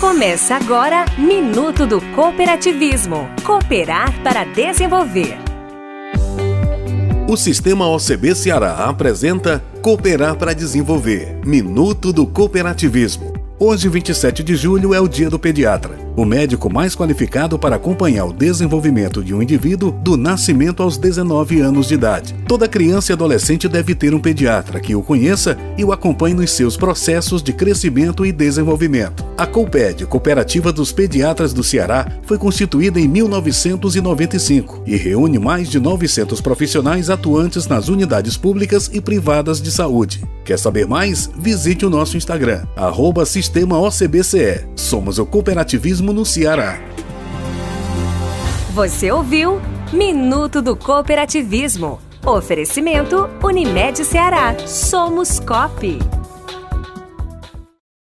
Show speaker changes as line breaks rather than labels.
Começa agora Minuto do Cooperativismo. Cooperar para desenvolver.
O Sistema OCB Ceará apresenta Cooperar para Desenvolver Minuto do Cooperativismo. Hoje, 27 de julho, é o Dia do Pediatra, o médico mais qualificado para acompanhar o desenvolvimento de um indivíduo do nascimento aos 19 anos de idade. Toda criança e adolescente deve ter um pediatra que o conheça e o acompanhe nos seus processos de crescimento e desenvolvimento. A COPED, Cooperativa dos Pediatras do Ceará, foi constituída em 1995 e reúne mais de 900 profissionais atuantes nas unidades públicas e privadas de saúde. Quer saber mais? Visite o nosso Instagram, arroba Sistema OCBCE. Somos o cooperativismo no Ceará.
Você ouviu Minuto do Cooperativismo. Oferecimento Unimed Ceará. Somos COP.